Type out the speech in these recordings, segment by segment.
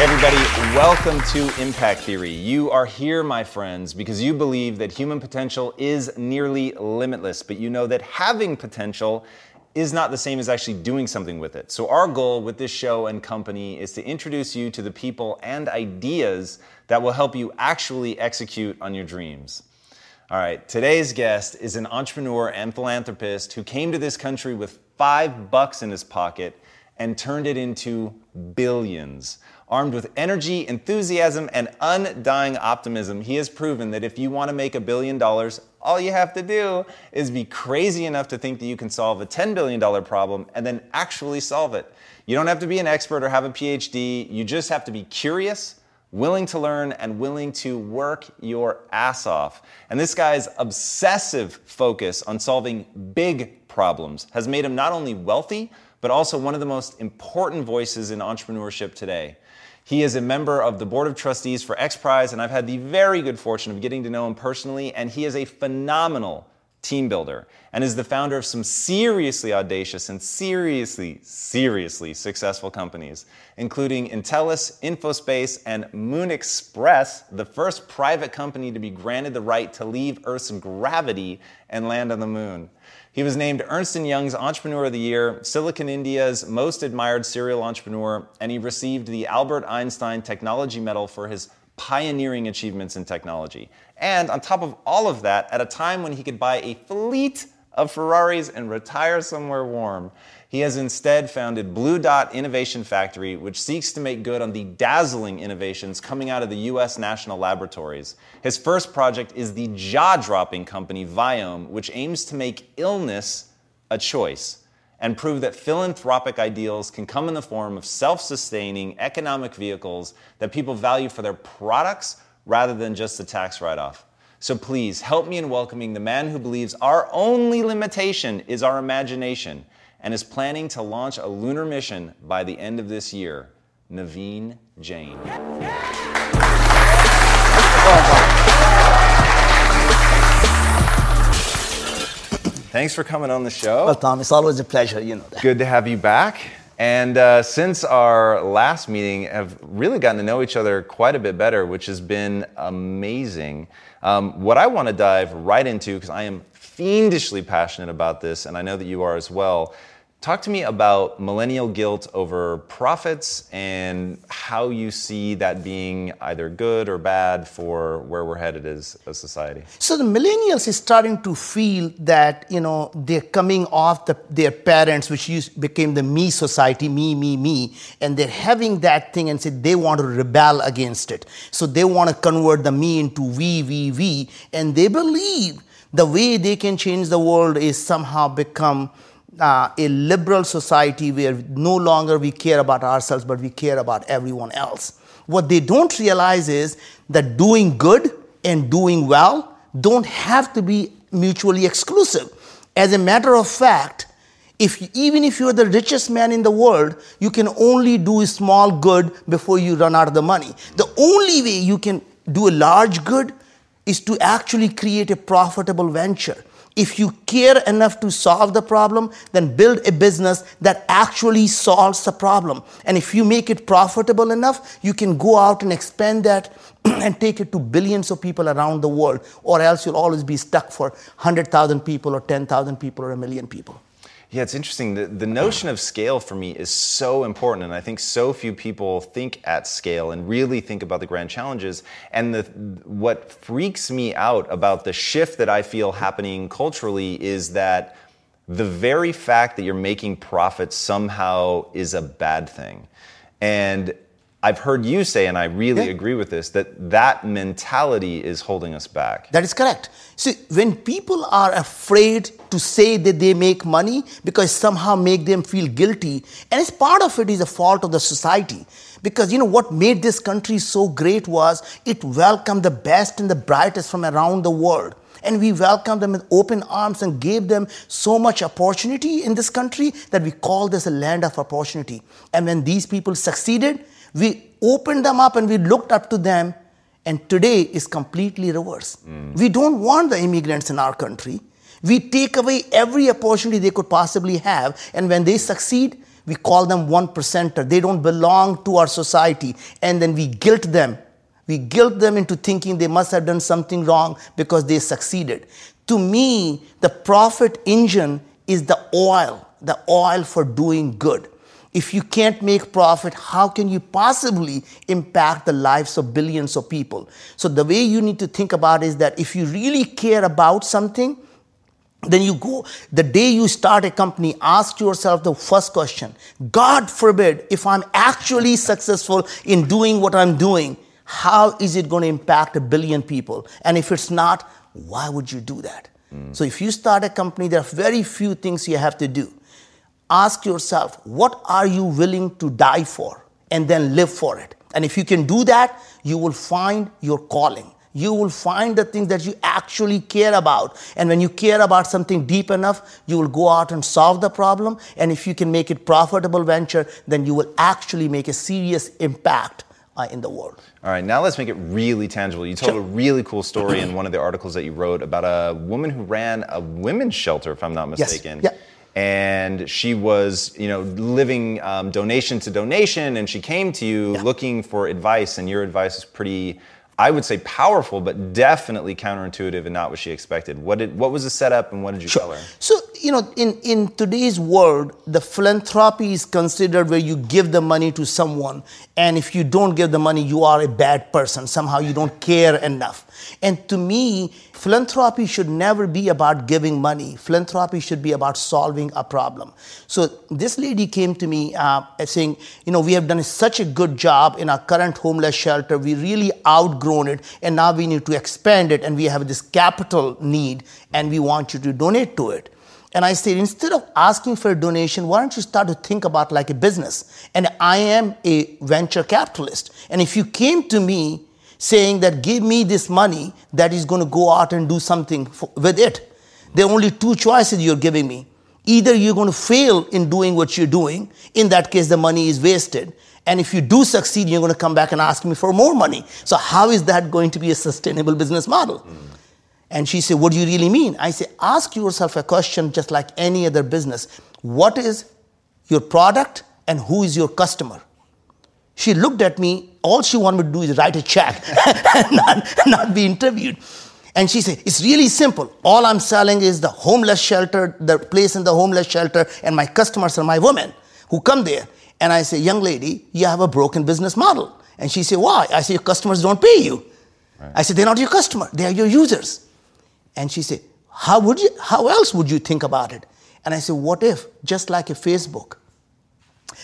Hey everybody, welcome to Impact Theory. You are here, my friends, because you believe that human potential is nearly limitless, but you know that having potential is not the same as actually doing something with it. So, our goal with this show and company is to introduce you to the people and ideas that will help you actually execute on your dreams. All right, today's guest is an entrepreneur and philanthropist who came to this country with five bucks in his pocket and turned it into billions. Armed with energy, enthusiasm, and undying optimism, he has proven that if you want to make a billion dollars, all you have to do is be crazy enough to think that you can solve a $10 billion problem and then actually solve it. You don't have to be an expert or have a PhD, you just have to be curious, willing to learn, and willing to work your ass off. And this guy's obsessive focus on solving big problems has made him not only wealthy, but also one of the most important voices in entrepreneurship today. He is a member of the board of trustees for X Prize, and I've had the very good fortune of getting to know him personally, and he is a phenomenal team builder and is the founder of some seriously audacious and seriously, seriously successful companies, including Intelius, Infospace, and Moon Express, the first private company to be granted the right to leave Earth's gravity and land on the moon. He was named Ernst & Young's Entrepreneur of the Year, Silicon India's Most Admired Serial Entrepreneur, and he received the Albert Einstein Technology Medal for his pioneering achievements in technology. And on top of all of that, at a time when he could buy a fleet of Ferraris and retire somewhere warm, he has instead founded Blue Dot Innovation Factory, which seeks to make good on the dazzling innovations coming out of the US National Laboratories. His first project is the jaw dropping company Viome, which aims to make illness a choice and prove that philanthropic ideals can come in the form of self sustaining economic vehicles that people value for their products rather than just a tax write off. So please help me in welcoming the man who believes our only limitation is our imagination and is planning to launch a lunar mission by the end of this year, Naveen Jain. Thanks for coming on the show. Well, Tom, it's always a pleasure, you know that. Good to have you back. And uh, since our last meeting, have really gotten to know each other quite a bit better, which has been amazing. Um, what I want to dive right into, because I am fiendishly passionate about this, and I know that you are as well, Talk to me about millennial guilt over profits and how you see that being either good or bad for where we're headed as a society. So the millennials is starting to feel that you know they're coming off the, their parents, which used, became the me society, me, me, me, and they're having that thing and say they want to rebel against it. So they want to convert the me into we, we, we, and they believe the way they can change the world is somehow become uh, a liberal society where no longer we care about ourselves, but we care about everyone else. What they don't realize is that doing good and doing well don't have to be mutually exclusive. As a matter of fact, if even if you're the richest man in the world, you can only do a small good before you run out of the money. The only way you can do a large good is to actually create a profitable venture. If you care enough to solve the problem, then build a business that actually solves the problem. And if you make it profitable enough, you can go out and expand that and take it to billions of people around the world, or else you'll always be stuck for 100,000 people, or 10,000 people, or a million people. Yeah, it's interesting. The, the notion of scale for me is so important, and I think so few people think at scale and really think about the grand challenges. And the, what freaks me out about the shift that I feel happening culturally is that the very fact that you're making profits somehow is a bad thing. And I've heard you say, and I really yeah. agree with this, that that mentality is holding us back. That is correct. See, when people are afraid to say that they make money because somehow make them feel guilty, and it's part of it is a fault of the society. Because you know what made this country so great was it welcomed the best and the brightest from around the world and we welcomed them with open arms and gave them so much opportunity in this country that we call this a land of opportunity. And when these people succeeded, we opened them up and we looked up to them, and today is completely reverse. Mm. We don't want the immigrants in our country. We take away every opportunity they could possibly have, and when they succeed, we call them one percenter. They don't belong to our society, and then we guilt them. We guilt them into thinking they must have done something wrong because they succeeded. To me, the profit engine is the oil, the oil for doing good. If you can't make profit, how can you possibly impact the lives of billions of people? So the way you need to think about is that if you really care about something, then you go the day you start a company ask yourself the first question god forbid if i'm actually successful in doing what i'm doing how is it going to impact a billion people and if it's not why would you do that mm. so if you start a company there are very few things you have to do ask yourself, what are you willing to die for? And then live for it. And if you can do that, you will find your calling. You will find the things that you actually care about. And when you care about something deep enough, you will go out and solve the problem. And if you can make it profitable venture, then you will actually make a serious impact uh, in the world. All right, now let's make it really tangible. You told sure. a really cool story in one of the articles that you wrote about a woman who ran a women's shelter, if I'm not mistaken. Yes. Yeah and she was you know living um, donation to donation. And she came to you yeah. looking for advice. And your advice is pretty i would say powerful but definitely counterintuitive and not what she expected. What did what was the setup and what did you sure. tell her? So you know in, in today's world the philanthropy is considered where you give the money to someone. And if you don't give the money you are a bad person. Somehow you don't care enough. And to me Philanthropy should never be about giving money. Philanthropy should be about solving a problem. So this lady came to me uh, saying, you know, we have done such a good job in our current homeless shelter. We really outgrown it, and now we need to expand it, and we have this capital need, and we want you to donate to it. And I said, instead of asking for a donation, why don't you start to think about like a business? And I am a venture capitalist. And if you came to me saying that give me this money that is going to go out and do something for, with it. There are only two choices you're giving me. Either you're going to fail in doing what you're doing, in that case, the money is wasted. And if you do succeed, you're going to come back and ask me for more money. So, how is that going to be a sustainable business model? Mm. And she said, What do you really mean? I say, Ask yourself a question just like any other business. What is your product and who is your customer? She looked at me. All she wanted me to do is write a check and not, not be interviewed. And she said, It's really simple. All I'm selling is the homeless shelter, the place in the homeless shelter, and my customers are my women who come there. And I say, Young lady, you have a broken business model. And she said, Why? I said, Your customers don't pay you. Right. I said, They're not your customer, they are your users. And she said, How would you how else would you think about it? And I said, What if, just like a Facebook,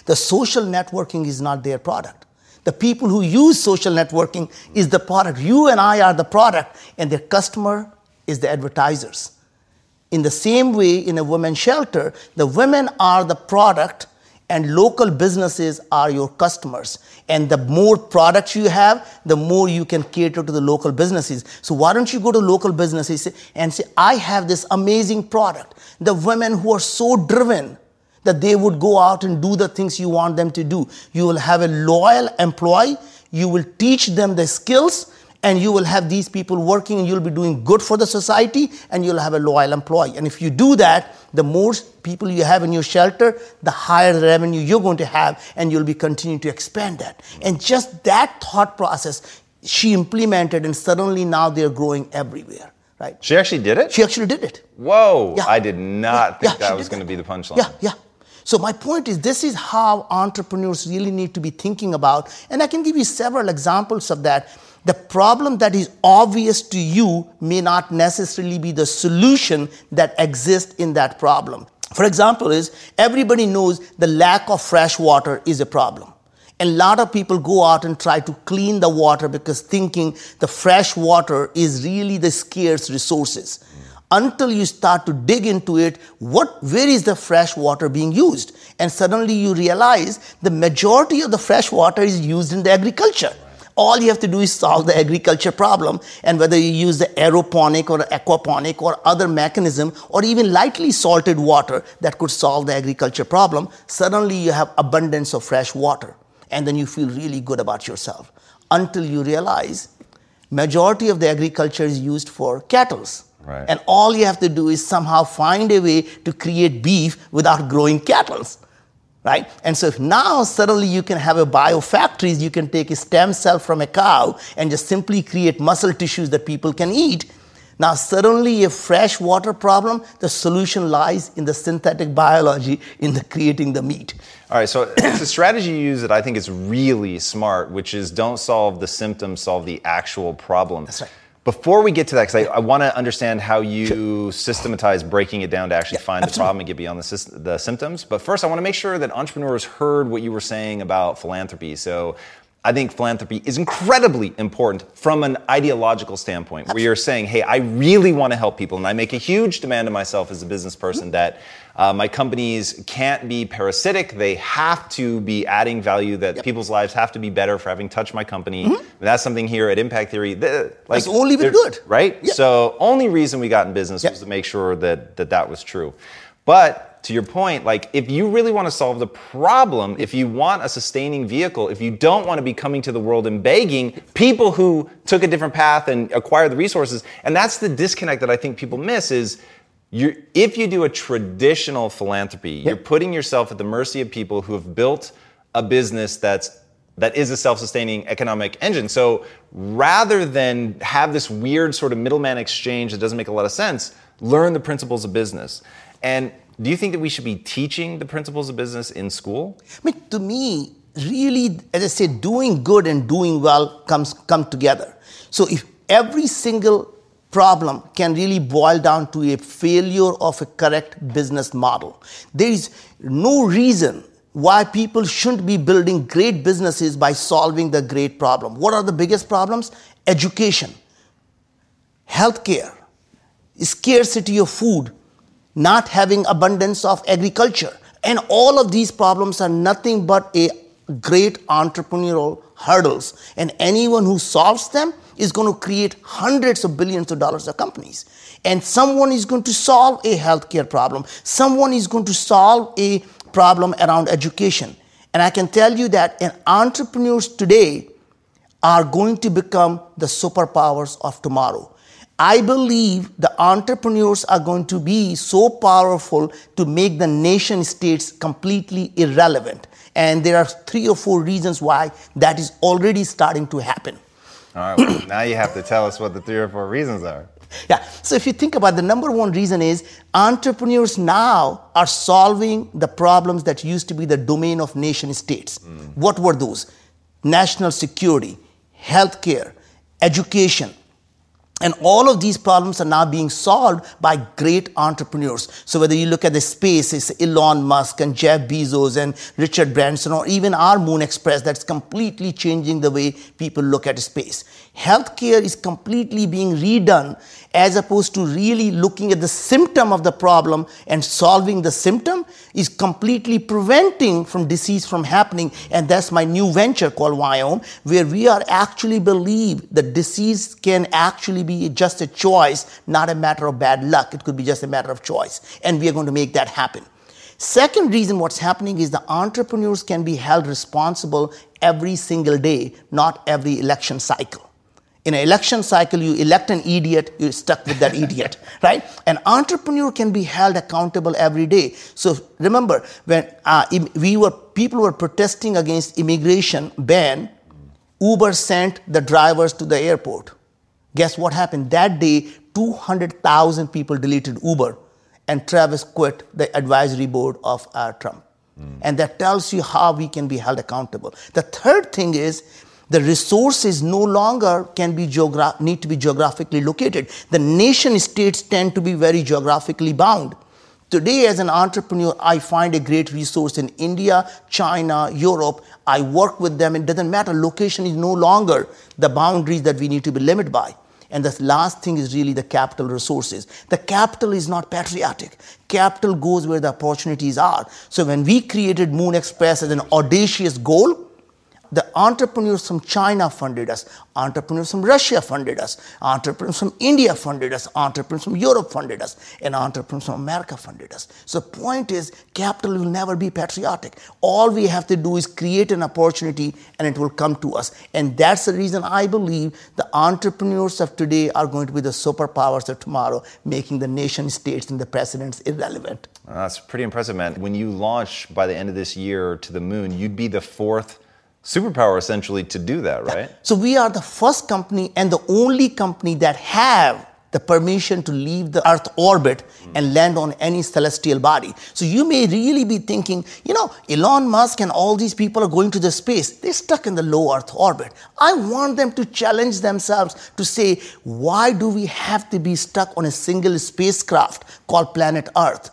the social networking is not their product. The people who use social networking is the product. You and I are the product, and their customer is the advertisers. In the same way, in a women's shelter, the women are the product and local businesses are your customers. And the more products you have, the more you can cater to the local businesses. So why don't you go to local businesses and say, I have this amazing product. The women who are so driven that they would go out and do the things you want them to do. You will have a loyal employee, you will teach them the skills, and you will have these people working and you'll be doing good for the society and you'll have a loyal employee. And if you do that, the more people you have in your shelter, the higher the revenue you're going to have and you'll be continuing to expand that. And just that thought process she implemented and suddenly now they're growing everywhere. Right? She actually did it? She actually did it. Whoa. Yeah. I did not think yeah, that was going to be the punchline. Yeah, yeah. So my point is this is how entrepreneurs really need to be thinking about, and I can give you several examples of that. The problem that is obvious to you may not necessarily be the solution that exists in that problem. For example, is everybody knows the lack of fresh water is a problem. And a lot of people go out and try to clean the water because thinking the fresh water is really the scarce resources. Until you start to dig into it, what where is the fresh water being used? And suddenly you realize the majority of the fresh water is used in the agriculture. All you have to do is solve the agriculture problem, and whether you use the aeroponic or aquaponic or other mechanism, or even lightly salted water that could solve the agriculture problem, suddenly you have abundance of fresh water, and then you feel really good about yourself. Until you realize, majority of the agriculture is used for cattle's. Right. And all you have to do is somehow find a way to create beef without growing cattle. right? And so if now suddenly you can have a biofactories, you can take a stem cell from a cow and just simply create muscle tissues that people can eat. Now suddenly a fresh water problem, the solution lies in the synthetic biology in the creating the meat. All right, so it's a strategy you use that I think is really smart, which is don't solve the symptom, solve the actual problem. That's right. Before we get to that, because I, I want to understand how you systematize breaking it down to actually Yeah, find the problem and get beyond the, the symptoms. But first, I want to make sure that entrepreneurs heard what you were saying about philanthropy. So I think philanthropy is incredibly important from an ideological standpoint, where you're saying, hey, I really want to help people, and I make a huge demand of myself as a business person mm-hmm. that uh, my companies can't be parasitic. They have to be adding value, that people's lives have to be better for having touched my company. And that's something here at Impact Theory. The, like, That's only been good. Right? Yeah. So only reason we got in business Yeah. was to make sure that, that that was true. But to your point, like if you really want to solve the problem, if you want a sustaining vehicle, if you don't want to be coming to the world and begging people who took a different path and acquired the resources, and that's the disconnect that I think people miss is you if you do a traditional philanthropy, you're putting yourself at the mercy of people who have built a business that's that is a self-sustaining economic engine. So rather than have this weird sort of middleman exchange that doesn't make a lot of sense, learn the principles of business. And do you think that we should be teaching the principles of business in school? I mean, to me, really, as I said, doing good and doing well comes come together. So if every single problem can really boil down to a failure of a correct business model, there is no reason why people shouldn't be building great businesses by solving the great problem. What are the biggest problems? Education, healthcare, scarcity of food, not having abundance of agriculture. And all of these problems are nothing but a great entrepreneurial hurdles. And anyone who solves them is going to create hundreds of billions of dollars of companies. And someone is going to solve a healthcare problem. Someone is going to solve a problem around education. And I can tell you that entrepreneurs today are going to become the superpowers of tomorrow. I believe the entrepreneurs are going to be so powerful to make the nation states completely irrelevant. And there are three or four reasons why that is already starting to happen. All right, well, now you have to tell us what the three or four reasons are. Yeah. So if you think about the number one reason is entrepreneurs now are solving the problems that used to be the domain of nation states. Hmm. What were those? National security, healthcare, education. And all of these problems are now being solved by great entrepreneurs. So whether you look at the space, it's Elon Musk and Jeff Bezos and Richard Branson, or even our Moon Express, that's completely changing the way people look at space. Healthcare is completely being redone as opposed to really looking at the symptom of the problem and solving the symptom is completely preventing from disease from happening. And that's my new venture called Viome, where we are actually believe that disease can actually be just a choice, not a matter of bad luck. It could be just a matter of choice. And we are going to make that happen. Second reason what's happening is the entrepreneurs can be held responsible every single day, not every election cycle. In an election cycle, you elect an idiot, you're stuck with that idiot, right? An entrepreneur can be held accountable every day. So remember, when uh, we were people were protesting against immigration ban, Uber sent the drivers to the airport. Guess what happened? That day, 200,000 people deleted Uber, and Travis quit the advisory board of uh, Trump. Mm. And that tells you how we can be held accountable. The third thing is the resources no longer can be geogra- need to be geographically located. The nation states tend to be very geographically bound. Today, as an entrepreneur, I find a great resource in India, China, Europe. I work with them. It doesn't matter. Location is no longer the boundaries that we need to be limited by. And the last thing is really the capital resources. The capital is not patriotic. Capital goes where the opportunities are. So when we created Moon Express as an audacious goal, the entrepreneurs from China funded us, entrepreneurs from Russia funded us, entrepreneurs from India funded us, entrepreneurs from Europe funded us, and entrepreneurs from America funded us. So the point is, capital will never be patriotic. All we have to do is create an opportunity and it will come to us. And that's the reason I believe the entrepreneurs of today are going to be the superpowers of tomorrow, making the nation states and the presidents irrelevant. That's pretty impressive, man. When you launch by the end of this year to the moon, you'd be the fourth superpower essentially to do that, right? So we are the first company and the only company that have the permission to leave the Earth orbit mm. and land on any celestial body. So you may really be thinking, you know, Elon Musk and all these people are going to the space. They're stuck in the low Earth orbit. I want them to challenge themselves to say, why do we have to be stuck on a single spacecraft called planet Earth?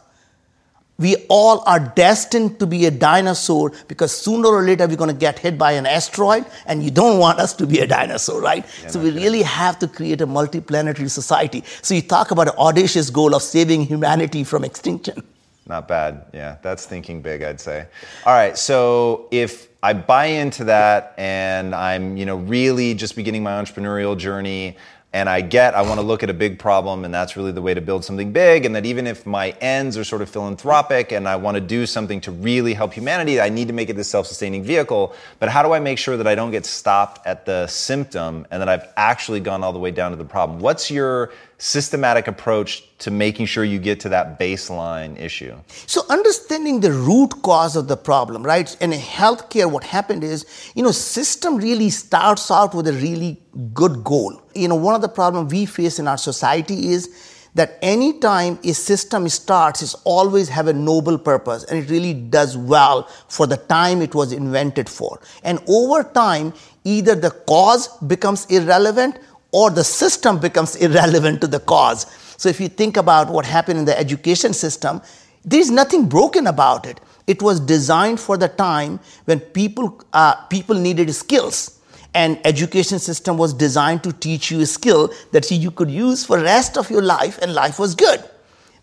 We all are destined to be a dinosaur because sooner or later we're going to get hit by an asteroid and you don't want us to be a dinosaur right? Yeah, so we really have to create a multiplanetary society. So you talk about an audacious goal of saving humanity from extinction. Not bad. Yeah that's thinking big i'd say. All right so if i buy into that and i'm you know really just beginning my entrepreneurial journey and I get I want to look at a big problem and that's really the way to build something big and that even if my ends are sort of philanthropic and I want to do something to really help humanity I need to make it this self-sustaining vehicle. But how do I make sure that I don't get stopped at the symptom and that I've actually gone all the way down to the problem? What's your systematic approach to making sure you get to that baseline issue? So, understanding the root cause of the problem, right? In healthcare, what happened is, you know, system really starts out with a really good goal. You know, one of the problems we face in our society is that anytime a system starts, it always have a noble purpose and it really does well for the time it was invented for. And over time, either the cause becomes irrelevant or the system becomes irrelevant to the cause. So if you think about what happened in the education system, there's nothing broken about it. It was designed for the time when people, uh, people needed skills. And education system was designed to teach you a skill that you could use for rest of your life and life was good.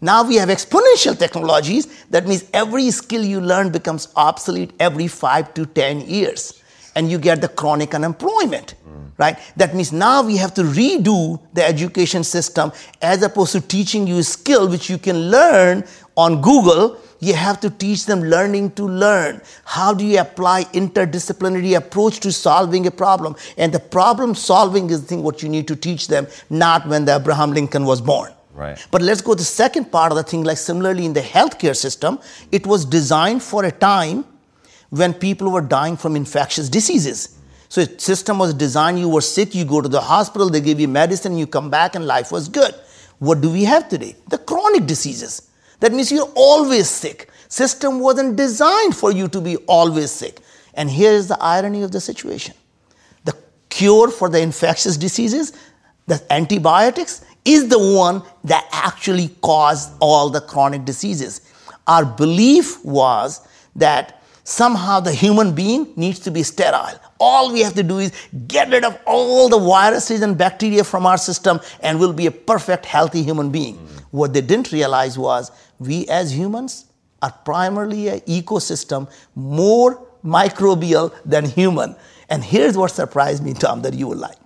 Now we have exponential technologies. That means every skill you learn becomes obsolete every five to 10 years. And you get the chronic unemployment right? That means now we have to redo the education system as opposed to teaching you a skill which you can learn on Google. You have to teach them learning to learn. How do you apply interdisciplinary approach to solving a problem? And the problem solving is the thing what you need to teach them, not when the Abraham Lincoln was born. Right. But let's go to the second part of the thing, like similarly in the healthcare system, it was designed for a time when people were dying from infectious diseases. So a system was designed, you were sick, you go to the hospital, they give you medicine, you come back and life was good. What do we have today? The chronic diseases. That means you're always sick. System wasn't designed for you to be always sick. And here is the irony of the situation. The cure for the infectious diseases, the antibiotics, is the one that actually caused all the chronic diseases. Our belief was that somehow the human being needs to be sterile all we have to do is get rid of all the viruses and bacteria from our system and we'll be a perfect, healthy human being. Mm. What they didn't realize was we as humans are primarily an ecosystem more microbial than human. And here's what surprised me, Tom, that you will like.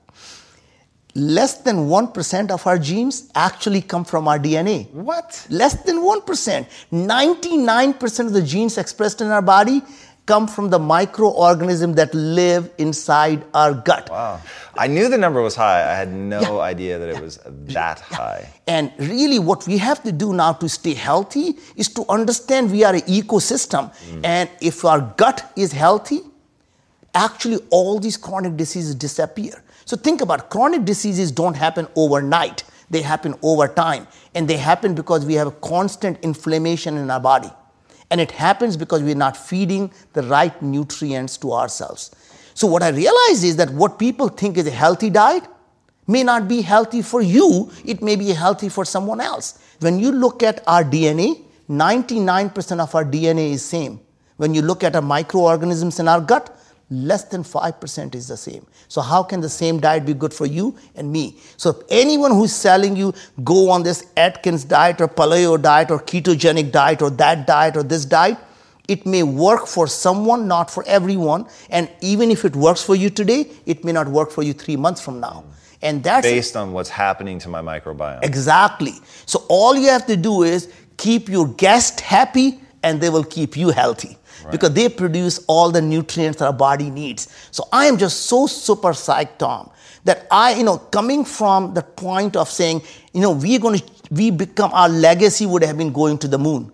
Less than 1% of our genes actually come from our DNA. What? Less than 1%. 99% of the genes expressed in our body come from the microorganisms that live inside our gut. Wow. I knew the number was high. I had no yeah. idea that it was that yeah. high. And really, what we have to do now to stay healthy is to understand we are an ecosystem. Mm. And if our gut is healthy, actually all these chronic diseases disappear. So think about chronic diseases don't happen overnight. They happen over time. And they happen because we have a constant inflammation in our body. And it happens because we're not feeding the right nutrients to ourselves. So, what I realize is that what people think is a healthy diet may not be healthy for you, it may be healthy for someone else. When you look at our DNA, 99% of our DNA is same. When you look at our microorganisms in our gut, less than 5% is the same. So, how can the same diet be good for you and me? So, if anyone who's selling you go on this Atkins diet or paleo diet or ketogenic diet or that diet or this diet, it may work for someone, not for everyone. And even if it works for you today, it may not work for you three months from now. Mm-hmm. And that's based on what's happening to my microbiome. Exactly. So, all you have to do is keep your guest happy and they will keep you healthy right. because they produce all the nutrients that our body needs. So I am just so super psyched, Tom, that I, you know, coming from the point of saying, you know, we're going to, we become, our legacy would have been going to the moon.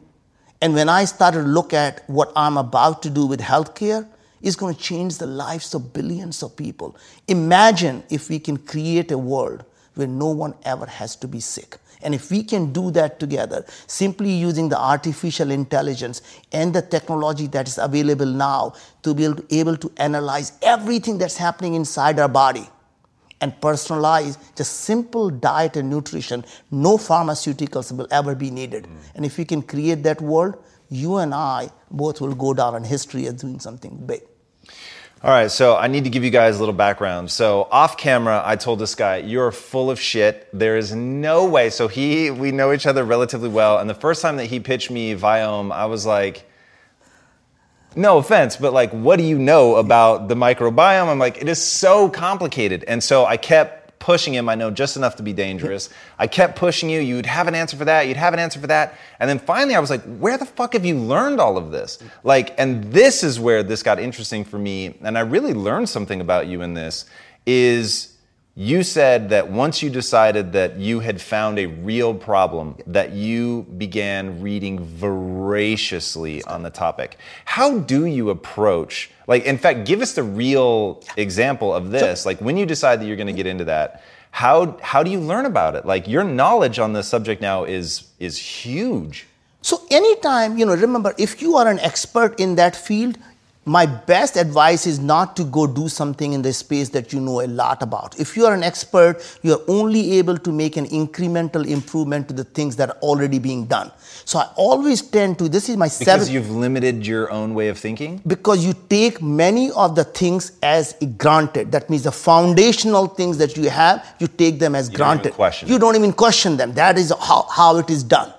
And when I started to look at what I'm about to do with healthcare, it's going to change the lives of billions of people. Imagine if we can create a world where no one ever has to be sick. And if we can do that together, simply using the artificial intelligence and the technology that is available now to be able to analyze everything that's happening inside our body and personalize just simple diet and nutrition, no pharmaceuticals will ever be needed. Mm. And if we can create that world, you and I both will go down in history as doing something big. All right, so I need to give you guys a little background. So off camera, I told this guy, "You're full of shit. There is no way." So he, we know each other relatively well, and the first time that he pitched me Viome, I was like, "No offense, but like, what do you know about the microbiome?" I'm like, "It is so complicated," and so I kept pushing him. I know just enough to be dangerous. I kept pushing you. You'd have an answer for that. You'd have an answer for that. And then finally, I was like, where the fuck have you learned all of this? Like, and this is where this got interesting for me. And I really learned something about you in this is you said that once you decided that you had found a real problem, that you began reading voraciously on the topic. How do you approach, like, in fact, give us the real example of this. Like, when you decide that you're going to get into that, how how do you learn about it? Like, your knowledge on this subject now is is huge. So anytime, you know, remember, if you are an expert in that field, my best advice is not to go do something in the space that you know a lot about. If you are an expert, you are only able to make an incremental improvement to the things that are already being done. So I always tend to, this is my because. Because you've limited your own way of thinking? Because you take many of the things as granted. That means the foundational things that you have, you take them as you granted. Don't you don't even question them. That is how, how it is done.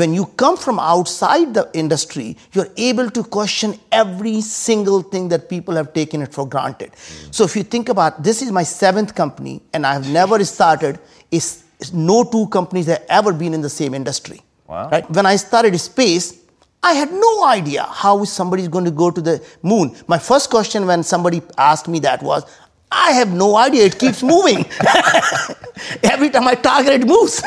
When you come from outside the industry, you're able to question every single thing that people have taken it for granted. Mm. So if you think about this is my seventh company, and I have never started is no two companies have ever been in the same industry. Wow. Right? When I started space, I had no idea how somebody is going to go to the moon. My first question when somebody asked me that was, I have no idea. It keeps moving. Every time I target, it moves.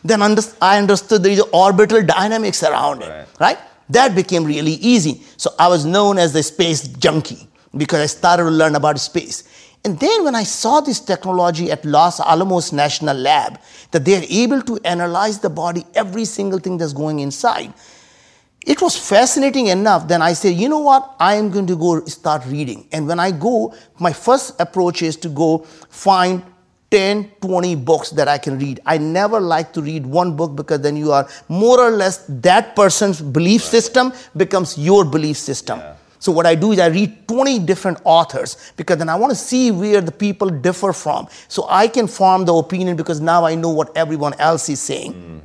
then under, I understood there is orbital dynamics around it, right. right? That became really easy. So I was known as the space junkie because I started to learn about space. And then when I saw this technology at Los Alamos National Lab, that they're able to analyze the body, every single thing that's going inside, it was fascinating enough. Then I said, you know what? I am going to go start reading. And when I go, my first approach is to go find 10, 20 books that I can read. I never like to read one book because then you are more or less that person's belief right. system becomes your belief system. Yeah. So what I do is I read 20 different authors because then I want to see where the people differ from. So I can form the opinion because now I know what everyone else is saying. Mm.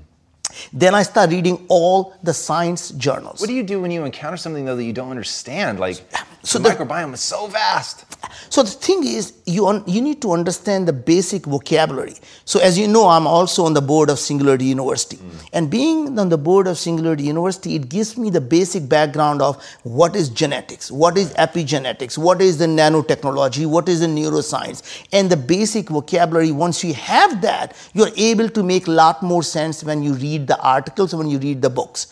Then I start reading all the science journals. What do you do when you encounter something though that you don't understand? Like So the, the microbiome is so vast. So the thing is, you, un, you need to understand the basic vocabulary. So as you know, I'm also on the board of Singularity University. Mm. And being on the board of Singularity University, it gives me the basic background of what is genetics, what is epigenetics, what is the nanotechnology, what is the neuroscience, and the basic vocabulary. Once you have that, you're able to make a lot more sense when you read the articles, when you read the books.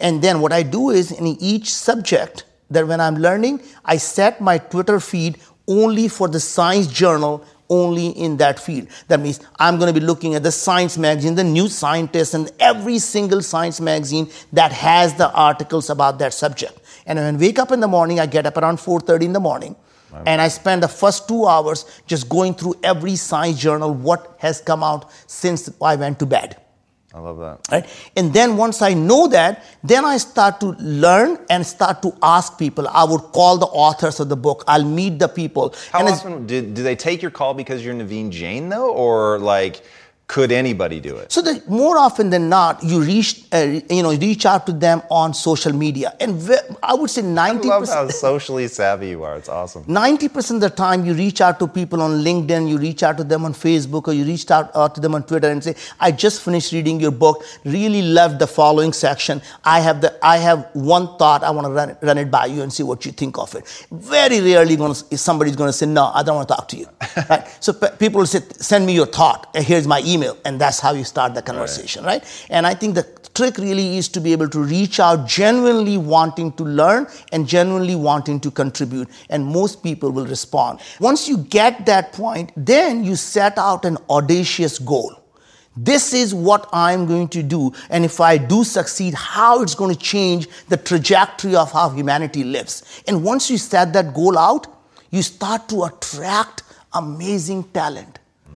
And then what I do is in each subject, that when I'm learning, I set my Twitter feed only for the science journal only in that field. That means I'm going to be looking at the science magazine, the new scientist, and every single science magazine that has the articles about that subject. And when I wake up in the morning, I get up around 4:30 in the morning, and I spend the first two hours just going through every science journal, what has come out since I went to bed. I love that. Right? And then once I know that, then I start to learn and start to ask people. I would call the authors of the book. I'll meet the people. How and often do, do they take your call because you're Naveen Jain though, or like? Could anybody do it? So the, more often than not, you reach uh, you know reach out to them on social media, and ve- I would say ninety. I love how socially savvy you are. It's awesome. Ninety percent of the time, you reach out to people on LinkedIn, you reach out to them on Facebook, or you reach out, uh, to them on Twitter and say, "I just finished reading your book. Really loved the following section. I have the I have one thought. I want to run it, run it by you and see what you think of it." Very rarely, to somebody's going to say, "No, I don't want to talk to you." right? So pe- people will say, "Send me your thought. Here's my email." Email and that's how you start the conversation right. right and i think the trick really is to be able to reach out genuinely wanting to learn and genuinely wanting to contribute and most people will respond once you get that point then you set out an audacious goal this is what I'm going to do. And if I do succeed, how it's going to change the trajectory of how humanity lives. And once you set that goal out, you start to attract amazing talent.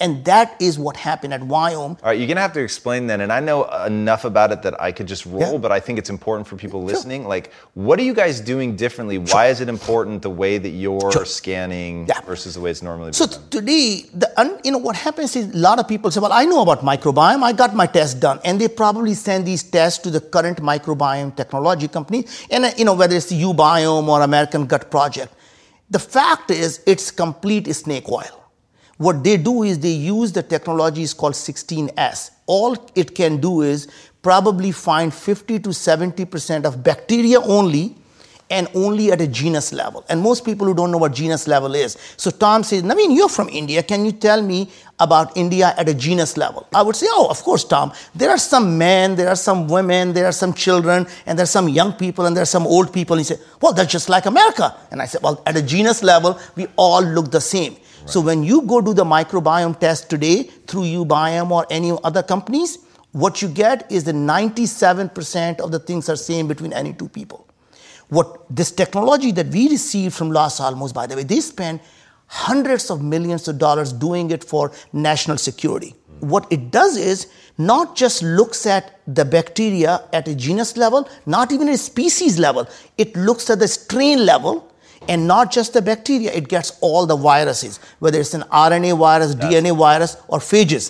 And that is what happened at Viome. All right, you're gonna have to explain then, and I know enough about it that I could just roll, Yeah. but I think it's important for people listening. Like, what are you guys doing differently? Why is it important the way that you're Sure. scanning Yeah. versus the way it's normally So done? today, the, un- you know what happens is a lot of people say, "Well, I know about microbiome. I got my test done," and they probably send these tests to the current microbiome technology company, and uh, you know whether it's the UBiome or American Gut Project. The fact is, it's complete snake oil. What they do is they use the technology is called 16S. All it can do is probably find 50 to 70 percent of bacteria only and only at a genus level. And most people who don't know what genus level is. So Tom says, Naveen, you're from India. Can you tell me about India at a genus level? I would say, oh, of course, Tom. There are some men, there are some women, there are some children, and there are some young people, and there are some old people. And he said, well, that's just like America. And I said, well, at a genus level, we all look the same. So when you go do the microbiome test today through UBiome or any other companies, what you get is that 97% of the things are same between any two people what this technology that we received from Los Alamos, by the way, they spend hundreds of millions of dollars doing it for national security. Mm. What it does is not just looks at the bacteria at a genus level, not even a species level, it looks at the strain level. And not just the bacteria, it gets all the viruses, whether it's an RNA virus, DNA virus, or phages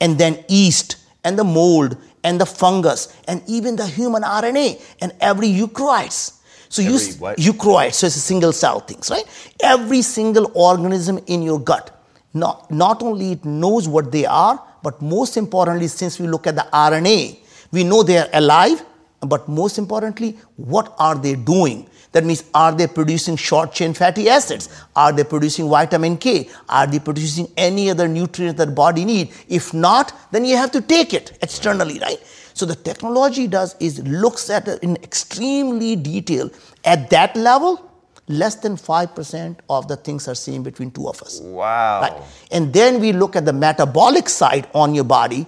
and then yeast and the mold and the fungus and even the human RNA and every eukaryotes. So you Every s- what? eukaryotes, so it's a single cell things, right? Every single organism in your gut. Not, not only it knows what they are, but most importantly, since we look at the RNA, we know they are alive, but most importantly, what are they doing? That means, are they producing short chain fatty acids? Are they producing vitamin K? Are they producing any other nutrient that body need? If not, then you have to take it externally, right? So the technology does is looks at it in extremely detail. At that level, less than 5% of the things are seen between two of us. Wow. Right? And then we look at the metabolic side on your body,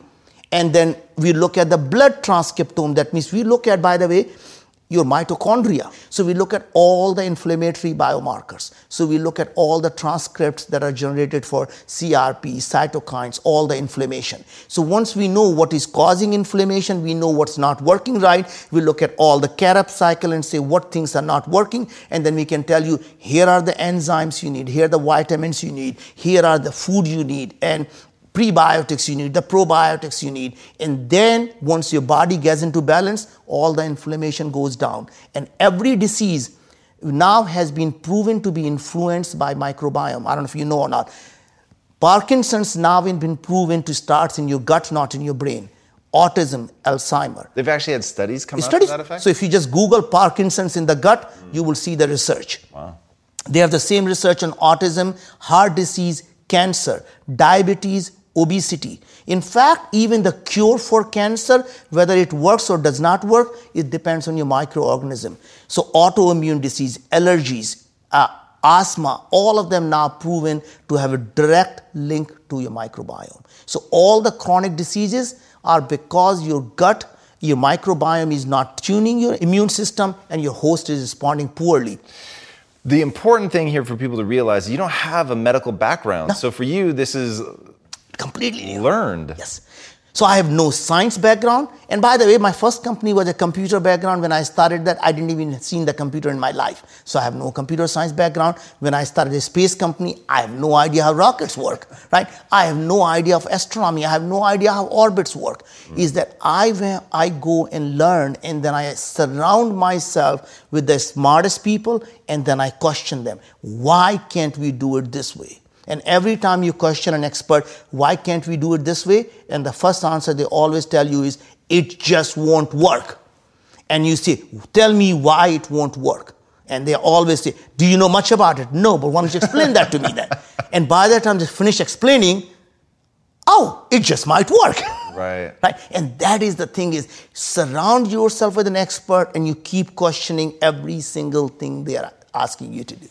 and then we look at the blood transcriptome. That means we look at, by the way, your mitochondria. So we look at all the inflammatory biomarkers. So we look at all the transcripts that are generated for CRP, cytokines, all the inflammation. So once we know what is causing inflammation, we know what's not working right. We look at all the Krebs cycle and say what things are not working, and then we can tell you here are the enzymes you need, here are the vitamins you need, here are the food you need, and prebiotics you need, the probiotics you need. And then once your body gets into balance, all the inflammation goes down. And every disease now has been proven to be influenced by microbiome. I don't know if you know or not. Parkinson's now has been proven to start in your gut, not in your brain. Autism, Alzheimer. They've actually had studies come out Studies. to that effect? So if you just Google Parkinson's in the gut, you will see the research. Wow. They have the same research on autism, heart disease, cancer, diabetes, obesity. In fact, even the cure for cancer, whether it works or does not work, it depends on your microorganism. So autoimmune disease, allergies, uh, asthma, all of them now proven to have a direct link to your microbiome. So all the chronic diseases are because your gut, your microbiome is not tuning your immune system and your host is responding poorly. The important thing here for people to realize you don't have a medical background. So for you, this is Completely new. learned. Yes. So I have no science background. And by the way, my first company was a computer background. When I started that, I didn't even seen the computer in my life. So I have no computer science background. When I started a space company, I have no idea how rockets work, right? I have no idea of astronomy. I have no idea how orbits work. Mm. Is that I, I go and learn and then I surround myself with the smartest people and then I question them. Why can't we do it this way? And every time you question an expert, why can't we do it this way? And the first answer they always tell you is, it just won't work. And you say, tell me why it won't work. And they always say, do you know much about it? No, but why don't you explain that to me then? And by the time they finish explaining, oh, it just might work. Right. right. And that is the thing is surround yourself with an expert and you keep questioning every single thing they are asking you to do.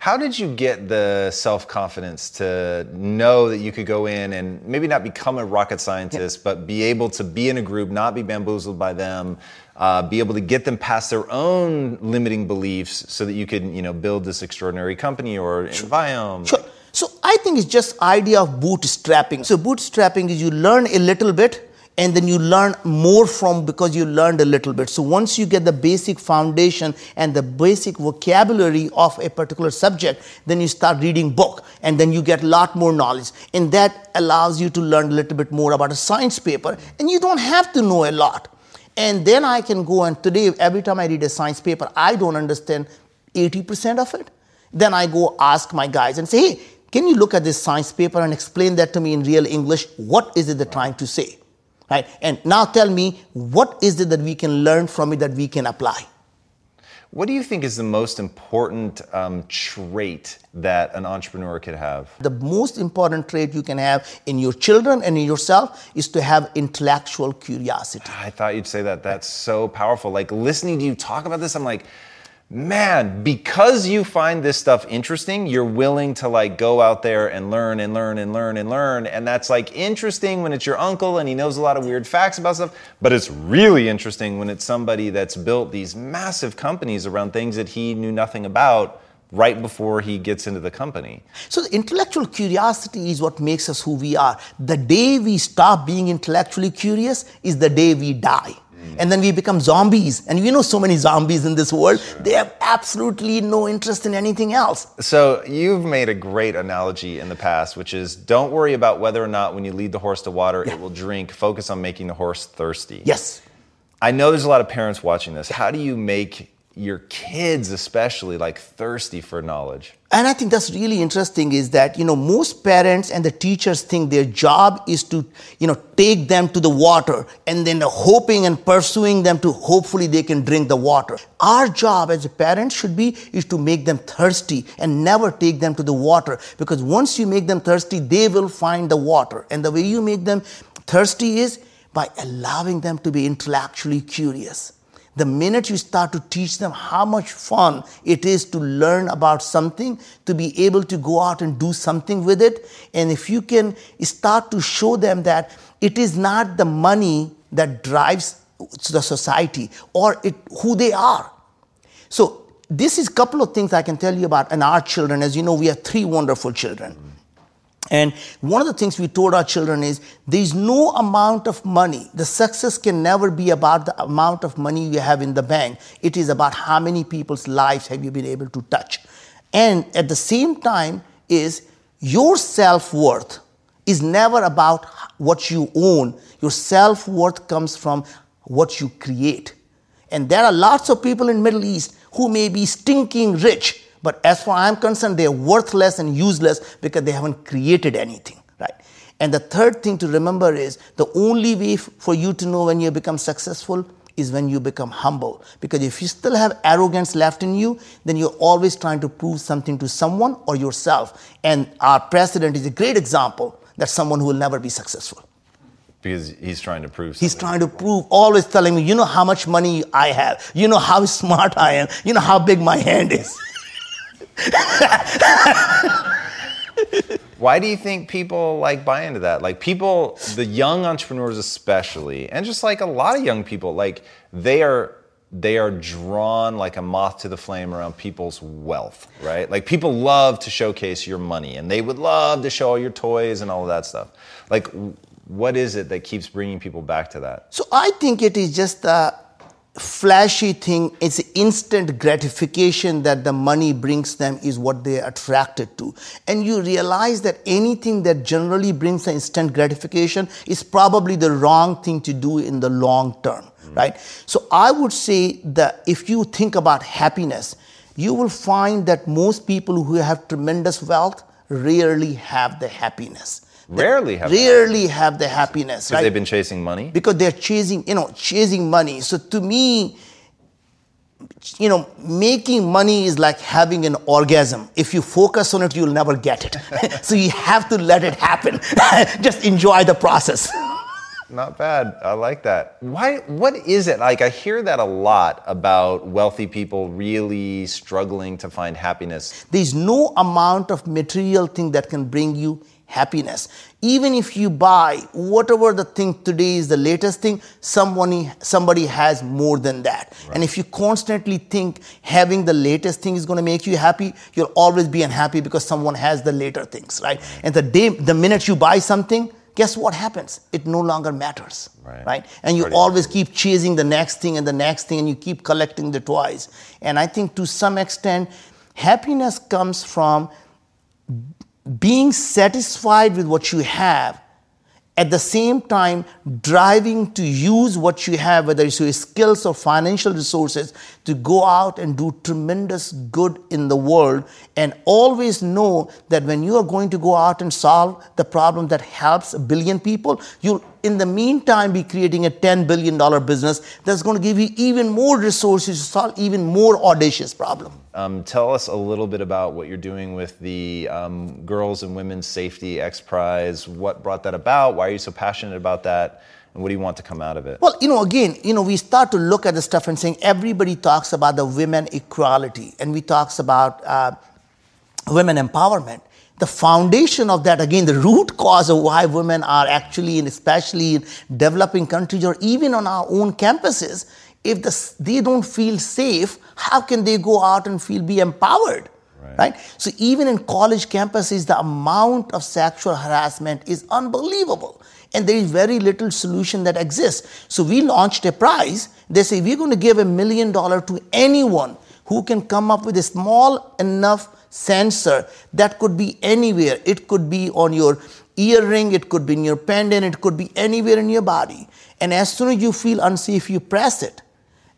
How did you get the self confidence to know that you could go in and maybe not become a rocket scientist, yeah. but be able to be in a group, not be bamboozled by them, uh, be able to get them past their own limiting beliefs, so that you could, you know, build this extraordinary company or sure. Enviome? Sure. So I think it's just idea of bootstrapping. So bootstrapping is you learn a little bit and then you learn more from because you learned a little bit. So once you get the basic foundation and the basic vocabulary of a particular subject, then you start reading book and then you get a lot more knowledge. And that allows you to learn a little bit more about a science paper and you don't have to know a lot. And then I can go and today every time I read a science paper, I don't understand 80% of it. Then I go ask my guys and say, hey, can you look at this science paper and explain that to me in real English? What is it they're trying to say? Right? And now tell me, what is it that we can learn from it that we can apply? What do you think is the most important um, trait that an entrepreneur could have? The most important trait you can have in your children and in yourself is to have intellectual curiosity. I thought you'd say that. That's so powerful. Like listening to you talk about this, I'm like, man, because you find this stuff interesting, you're willing to like go out there and learn and learn and learn and learn. And that's like interesting when it's your uncle and he knows a lot of weird facts about stuff. But it's really interesting when it's somebody that's built these massive companies around things that he knew nothing about right before he gets into the company. So the intellectual curiosity is what makes us who we are. The day we stop being intellectually curious is the day we die and then we become zombies. And you know so many zombies in this world. Sure. They have absolutely no interest in anything else. So you've made a great analogy in the past, which is don't worry about whether or not when you lead the horse to water yeah. it will drink. Focus on making the horse thirsty. Yes. I know there's a lot of parents watching this. How do you make your kids especially like thirsty for knowledge. And i think that's really interesting is that you know most parents and the teachers think their job is to you know take them to the water and then hoping and pursuing them to hopefully they can drink the water. Our job as a parent should be is to make them thirsty and never take them to the water because once you make them thirsty they will find the water. And the way you make them thirsty is by allowing them to be intellectually curious the minute you start to teach them how much fun it is to learn about something, to be able to go out and do something with it, and if you can start to show them that it is not the money that drives the society or it, who they are. So this is a couple of things I can tell you about and our children. As you know, we have three wonderful children. And one of the things we told our children is there's no amount of money. The success can never be about the amount of money you have in the bank. It is about how many people's lives have you been able to touch. And at the same time is your self-worth is never about what you own. Your self-worth comes from what you create. And there are lots of people in Middle East who may be stinking rich but as far as I'm concerned, they're worthless and useless because they haven't created anything, right? And the third thing to remember is the only way for you to know when you become successful is when you become humble. Because if you still have arrogance left in you, then you're always trying to prove something to someone or yourself. And our president is a great example that someone who will never be successful. Because he's trying to prove something. He's trying to prove, always telling me, you know how much money I have, you know how smart I am, you know how big my hand is. Why do you think people like buy into that? Like people, the young entrepreneurs especially, and just like a lot of young people, like they are they are drawn like a moth to the flame around people's wealth, right? Like people love to showcase your money and they would love to show all your toys and all of that stuff. Like What is it that keeps bringing people back to that? So I think it is just the flashy thing, it's instant gratification that the money brings them is what they're attracted to. And you realize that anything that generally brings an instant gratification is probably the wrong thing to do in the long term, mm. right? So I would say that if you think about happiness, you will find that most people who have tremendous wealth rarely have the happiness rarely have rarely have the happiness because right? they've been chasing money because they're chasing you know chasing money so to me you know making money is like having an orgasm if you focus on it you'll never get it so you have to let it happen just enjoy the process not bad. I like that. Why what is it? Like I hear that a lot about wealthy people really struggling to find happiness. There's no amount of material thing that can bring you happiness. Even if you buy whatever the thing today is the latest thing, somebody, somebody has more than that. Right. And if you constantly think having the latest thing is going to make you happy, you'll always be unhappy because someone has the later things, right? And the day, the minute you buy something, guess what happens? It no longer matters, right? right? And you always keep chasing the next thing and the next thing, and you keep collecting the toys. And I think to some extent, happiness comes from being satisfied with what you have, at the same time driving to use what you have, whether it's your skills or financial resources, to go out and do tremendous good in the world. And always know that when you are going to go out and solve the problem that helps a billion people, you'll in the meantime be creating a $10 billion business that's going to give you even more resources to solve even more audacious problem. Um, tell us a little bit about what you're doing with the um, Girls and Women's Safety X Prize. What brought that about? Why are you so passionate about that? And what do you want to come out of it? Well, you know, again, you know, we start to look at the stuff and saying everybody talks about the women equality, and we talks about uh, women empowerment the foundation of that, again, the root cause of why women are actually, and especially in developing countries or even on our own campuses, if the, they don't feel safe, how can they go out and feel be empowered? Right. right. So even in college campuses, the amount of sexual harassment is unbelievable. And there is very little solution that exists. So we launched a prize. They say we're going to give a million dollar to anyone who can come up with a small enough sensor that could be anywhere. It could be on your earring, it could be in your pendant, it could be anywhere in your body. And as soon as you feel unsafe, you press it.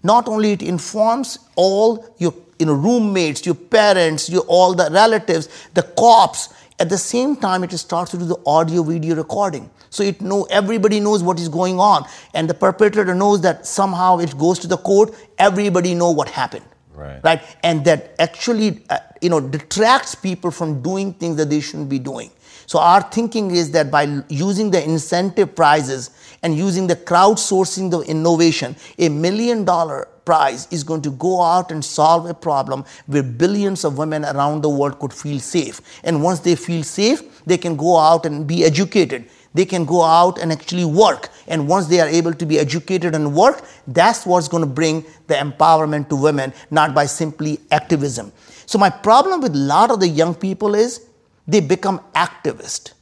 Not only it informs all your you know, roommates, your parents, your all the relatives, the cops. At the same time, it starts to do the audio video recording. So it know everybody knows what is going on, and the perpetrator knows that somehow it goes to the court. Everybody know what happened right. right? And that actually, uh, you know, detracts people from doing things that they shouldn't be doing. So our thinking is that by using the incentive prizes and using the crowdsourcing the innovation, a million dollar prize is going to go out and solve a problem where billions of women around the world could feel safe. And once they feel safe, they can go out and be educated they can go out and actually work. And once they are able to be educated and work, that's what's going to bring the empowerment to women, not by simply activism. So my problem with a lot of the young people is they become activist.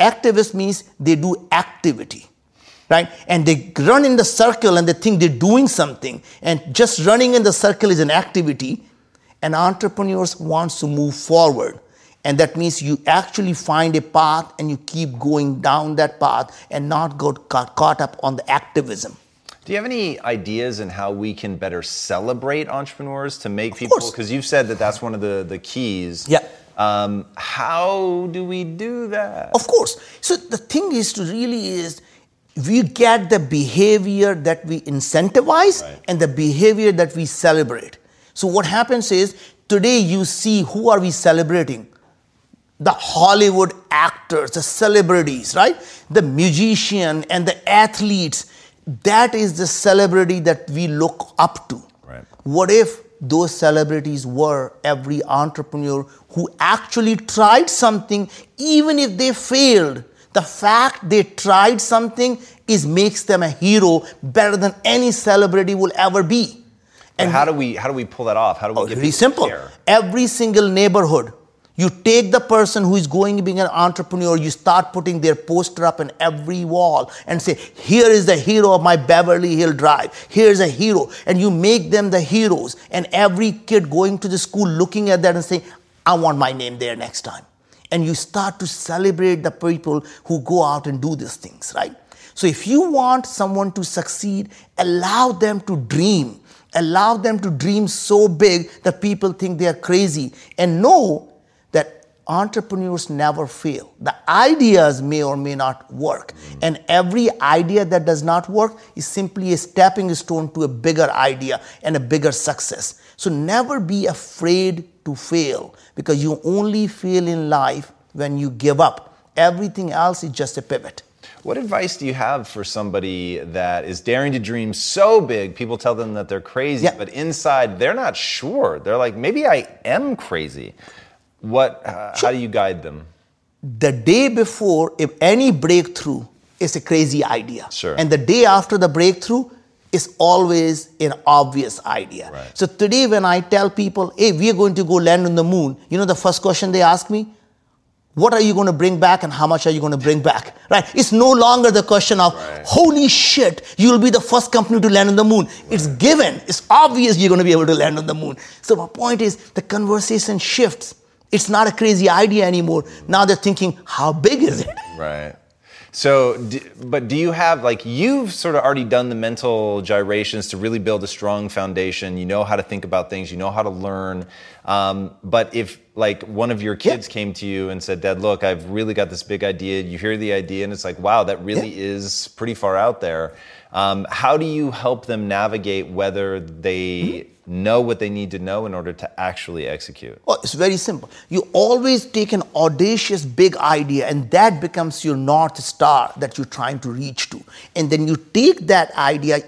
Activist means they do activity. Right? And they run in the circle and they think they're doing something. And just running in the circle is an activity. And entrepreneurs wants to move forward. And that means you actually find a path and you keep going down that path and not get caught, up on the activism. Do you have any ideas in how we can better celebrate entrepreneurs to make of people? Because you've said that that's one of the, the keys. Yeah. Um, how do we do that? Of course. So the thing is to really is we get the behavior that we incentivize right. and the behavior that we celebrate. So what happens is today you see who are we celebrating? The Hollywood actors, the celebrities, right? The musician and the athletes. That is the celebrity that we look up to. Right. What if those celebrities were every entrepreneur who actually tried something, even if they failed? The fact they tried something is makes them a hero better than any celebrity will ever be. And how do we how do we pull that off? How do we oh, get really simple? Every single neighborhood You take the person who is going to be an entrepreneur, you start putting their poster up in every wall and say, Here is the hero of my Beverly Hill Drive. Here's a hero. And you make them the heroes. And every kid going to the school looking at that and saying, I want my name there next time. And you start to celebrate the people who go out and do these things, right? So if you want someone to succeed, allow them to dream. Allow them to dream so big that people think they are crazy. And know entrepreneurs never fail. The ideas may or may not work. And every idea that does not work is simply a stepping stone to a bigger idea and a bigger success. So never be afraid to fail because you only fail in life when you give up. Everything else is just a pivot. What advice do you have for somebody that is daring to dream so big? People tell them that they're crazy, Yeah. but inside they're not sure. They're like, maybe I am crazy. What? Uh, How do you guide them? the day before, if any breakthrough is a crazy idea. Sure. And the day after the breakthrough is always an obvious idea. Right. So today, when I tell people, hey, we are going to go land on the moon, you know the first question they ask me? What are you going to bring back and how much are you going to bring back? Right? It's no longer the question of, holy shit, you'll be the first company to land on the moon. It's given. It's obvious you're going to be able to land on the moon. So my point is the conversation shifts. It's not a crazy idea anymore. Now they're thinking, how big is it? Right. So, but do you have like you've sort of already done the mental gyrations to really build a strong foundation? You know how to think about things. You know how to learn. Um, but if like one of your kids came to you and said, "Dad, look, I've really got this big idea." You hear the idea and it's like, "Wow, that really is pretty far out there." Um, how do you help them navigate whether they know what they need to know in order to actually execute? Oh, it's very simple. You always take an audacious big idea, and that becomes your North Star that you're trying to reach to. And then you take that idea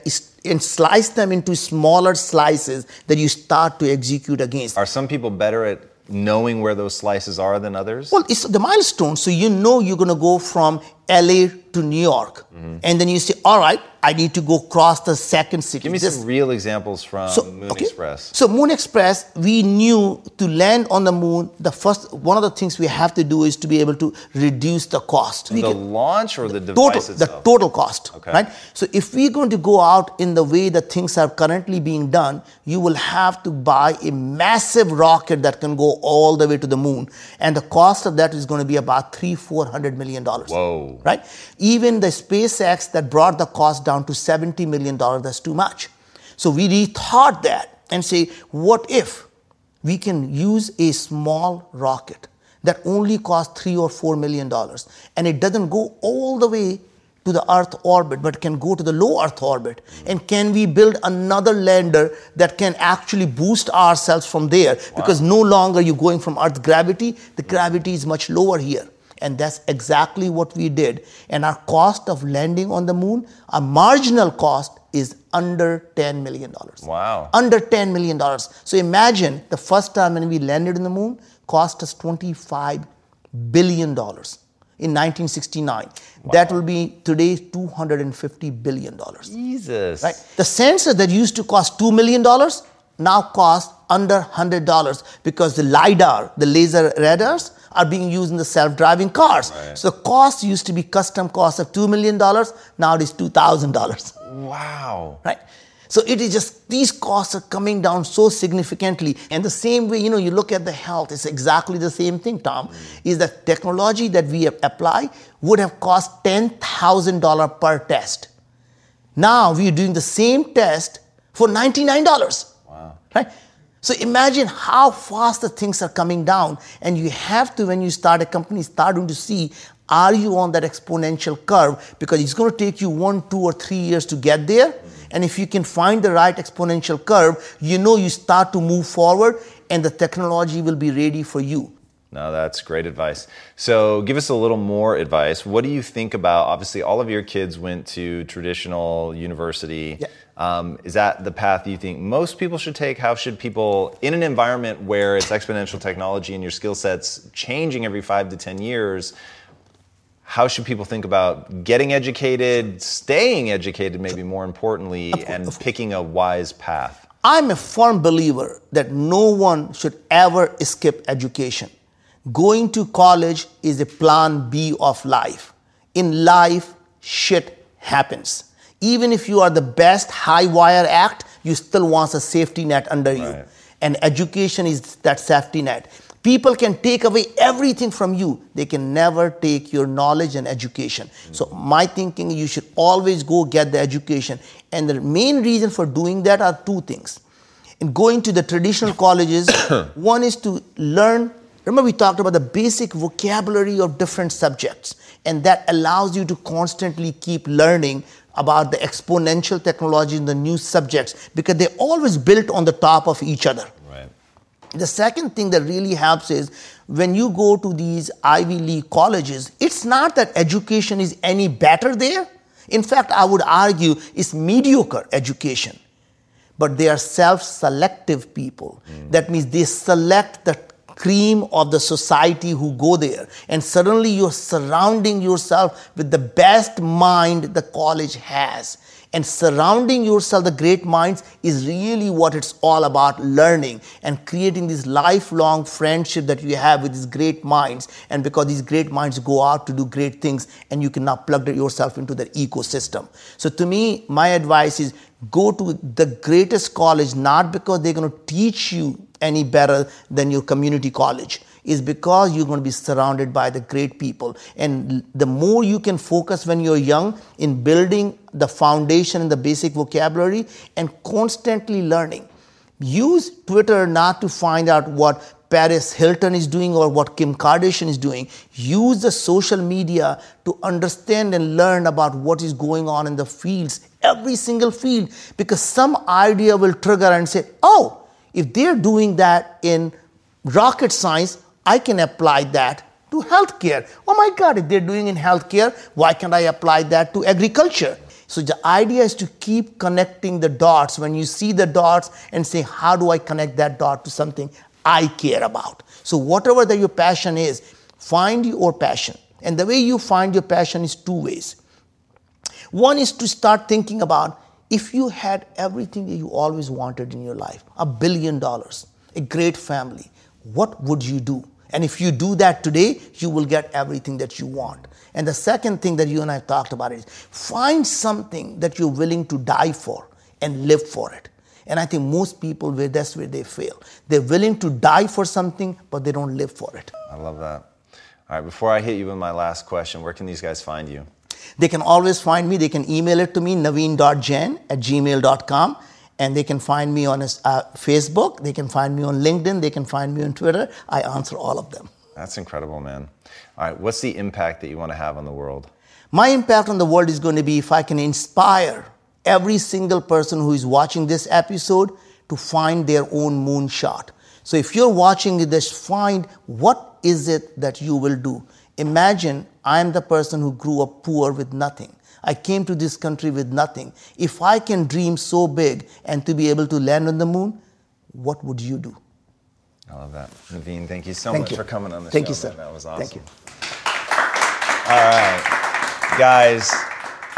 and slice them into smaller slices that you start to execute against. Are some people better at knowing where those slices are than others? Well, it's the milestone. So you know you're going to go from LA to New York. Mm-hmm. And then you say, all right, I need to go cross the second city. Give me This- some real examples from Moon okay. Express. So Moon Express, we knew to land on the moon, the first one of the things we have to do is to be able to reduce the cost. The can- launch or the total, device the itself? total cost, Okay. right? So if we're going to go out in the way that things are currently being done, you will have to buy a massive rocket that can go all the way to the moon, and the cost of that is going to be about three, four hundred million dollars. Whoa. Right? Even the SpaceX that brought the cost down to seventy million dollars, that's too much. So we rethought that and say, what if we can use a small rocket that only costs three or four million dollars and it doesn't go all the way to the earth orbit but can go to the low earth orbit? And can we build another lander that can actually boost ourselves from there? Because no longer you're going from earth gravity the gravity is much lower here and that's exactly what we did and our cost of landing on the moon our marginal cost is under 10 million dollars Wow. under 10 million dollars so imagine the first time when we landed on the moon cost us 25 billion dollars in 1969 Wow. that will be today 250 billion dollars Jesus. right the sensor that used to cost 2 million dollars now cost under 100 dollars because the lidar the laser radars are being used in the self-driving cars so the cost used to be custom cost of 2 million dollars now it is 2000 dollars Wow. right? So it is just these costs are coming down so significantly. And the same way, you know, you look at the health, it's exactly the same thing, Tom. Hmm. Is that technology that we have apply would have cost $10,000 per test. Now we are doing the same test for $99. Wow. Right? So imagine how fast the things are coming down. And you have to, when you start a company, starting to see are you on that exponential curve? Because it's going to take you one, two, or three years to get there. And if you can find the right exponential curve, you know you start to move forward and the technology will be ready for you. No, that's great advice. So, give us a little more advice. What do you think about? Obviously, all of your kids went to traditional university. Yeah. Um, is that the path you think most people should take? How should people, in an environment where it's exponential technology and your skill sets changing every five to 10 years, how should people think about getting educated, staying educated, maybe more importantly, and picking a wise path? I'm a firm believer that no one should ever skip education. Going to college is a plan B of life. In life, shit happens. Even if you are the best high wire act, you still want a safety net under you. And education is that safety net. People can take away everything from you. They can never take your knowledge and education. So, my thinking, you should always go get the education. And the main reason for doing that are two things. In going to the traditional colleges, one is to learn. Remember, we talked about the basic vocabulary of different subjects, and that allows you to constantly keep learning about the exponential technology and the new subjects because they're always built on the top of each other. Right. The second thing that really helps is when you go to these Ivy League colleges, it's not that education is any better there. In fact, I would argue it's mediocre education. But they are self selective people. Hmm. That means they select the cream of the society who go there. And suddenly you're surrounding yourself with the best mind the college has. And surrounding yourself the great minds is really what it's all about learning and creating this lifelong friendship that you have with these great minds. And because these great minds go out to do great things, and you can now plug yourself into their ecosystem. So, to me, my advice is go to the greatest college not because they're going to teach you any better than your community college is because you're going to be surrounded by the great people. And the more you can focus when you're young in building the foundation and the basic vocabulary and constantly learning. Use Twitter not to find out what Paris Hilton is doing or what Kim Kardashian is doing. Use the social media to understand and learn about what is going on in the fields, every single field, because some idea will trigger and say, oh, if they're doing that in rocket science, I can apply that to healthcare. Oh my God, if they're doing in healthcare, why can't I apply that to agriculture? So the idea is to keep connecting the dots when you see the dots and say, how do I connect that dot to something I care about? So whatever that your passion is, find your passion. And the way you find your passion is two ways. One is to start thinking about if you had everything that you always wanted in your life, a billion dollars, a great family, what would you do? And if you do that today, you will get everything that you want. And the second thing that you and I talked about is find something that you're willing to die for and live for it. And I think most people, where that's where they fail. They're willing to die for something, but they don't live for it. I love that. All right, before I hit you with my last question, where can these guys find you? They can always find me. They can email it to me, naveen.jain at gmail.com. And they can find me on uh, Facebook. They can find me on LinkedIn. They can find me on Twitter. I answer all of them. That's incredible, man. All right, what's the impact that you want to have on the world? My impact on the world is going to be if I can inspire every single person who is watching this episode to find their own moonshot. So if you're watching this, find what is it that you will do. Imagine I am the person who grew up poor with nothing. I came to this country with nothing. If I can dream so big and to be able to land on the moon, what would you do? I love that. Naveen, thank you so thank much you. for coming on the thank show. You, sir. Man. That was awesome. Thank you. All right. Guys,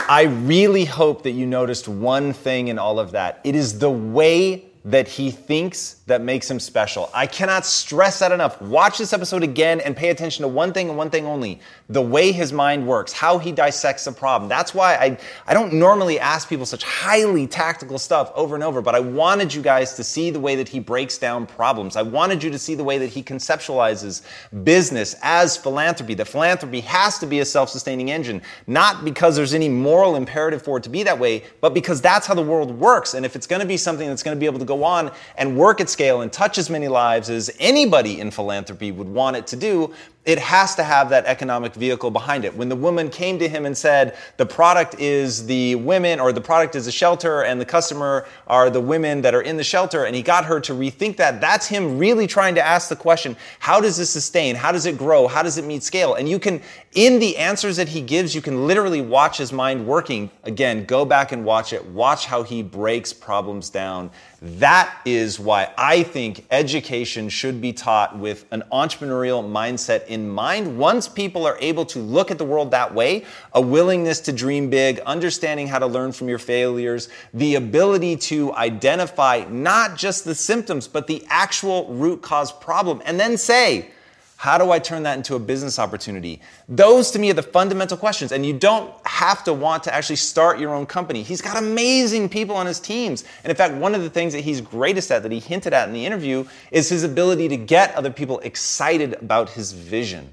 I really hope that you noticed one thing in all of that. It is the way that he thinks that makes him special. I cannot stress that enough. Watch this episode again and pay attention to one thing and one thing only the way his mind works, how he dissects a problem. That's why I, I don't normally ask people such highly tactical stuff over and over, but I wanted you guys to see the way that he breaks down problems. I wanted you to see the way that he conceptualizes business as philanthropy. That philanthropy has to be a self sustaining engine, not because there's any moral imperative for it to be that way, but because that's how the world works. And if it's to be something that's to be able to go on and work at scale and touch as many lives as anybody in philanthropy would want it to do, it has to have that economic vehicle behind it. When the woman came to him and said, the product is the women or the product is a shelter and the customer are the women that are in the shelter, and he got her to rethink that, that's him really trying to ask the question, how does this sustain? How does it grow? How does it meet scale? And you can, in the answers that he gives, you can literally watch his mind working. Again, go back and watch it. Watch how he breaks problems down. That is why I think education should be taught with an entrepreneurial mindset in mind. Once people are able to look at the world that way, a willingness to dream big, understanding how to learn from your failures, the ability to identify not just the symptoms, but the actual root cause problem, and then say, How do I turn that into a business opportunity? Those to me are the fundamental questions. And you don't have to want to actually start your own company. He's got amazing people on his teams. And in fact, one of the things that he's greatest at that he hinted at in the interview is his ability to get other people excited about his vision.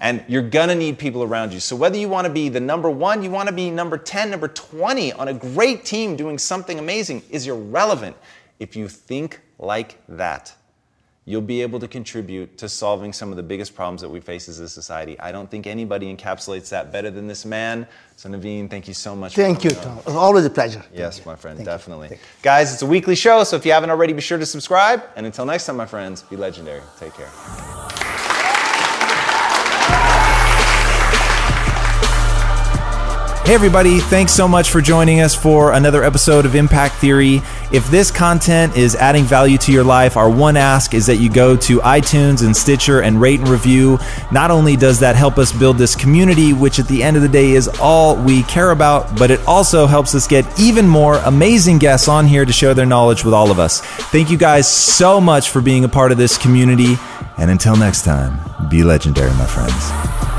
And you're gonna need people around you. So whether you wanna be the number one, you wanna be number 10, number 20 on a great team doing something amazing is irrelevant if you think like that you'll be able to contribute to solving some of the biggest problems that we face as a society. I don't think anybody encapsulates that better than this man. So, Naveen, thank you so much. Thank you, Tom. It's always a pleasure. Yes, my friend, definitely. Guys, it's a weekly show, so if you haven't already, be sure to subscribe. And until next time, my friends, be legendary. Take care. Hey, everybody, thanks so much for joining us for another episode of Impact Theory. If this content is adding value to your life, our one ask is that you go to iTunes and Stitcher and rate and review. Not only does that help us build this community, which at the end of the day is all we care about, but it also helps us get even more amazing guests on here to share their knowledge with all of us. Thank you guys so much for being a part of this community. And until next time, be legendary, my friends.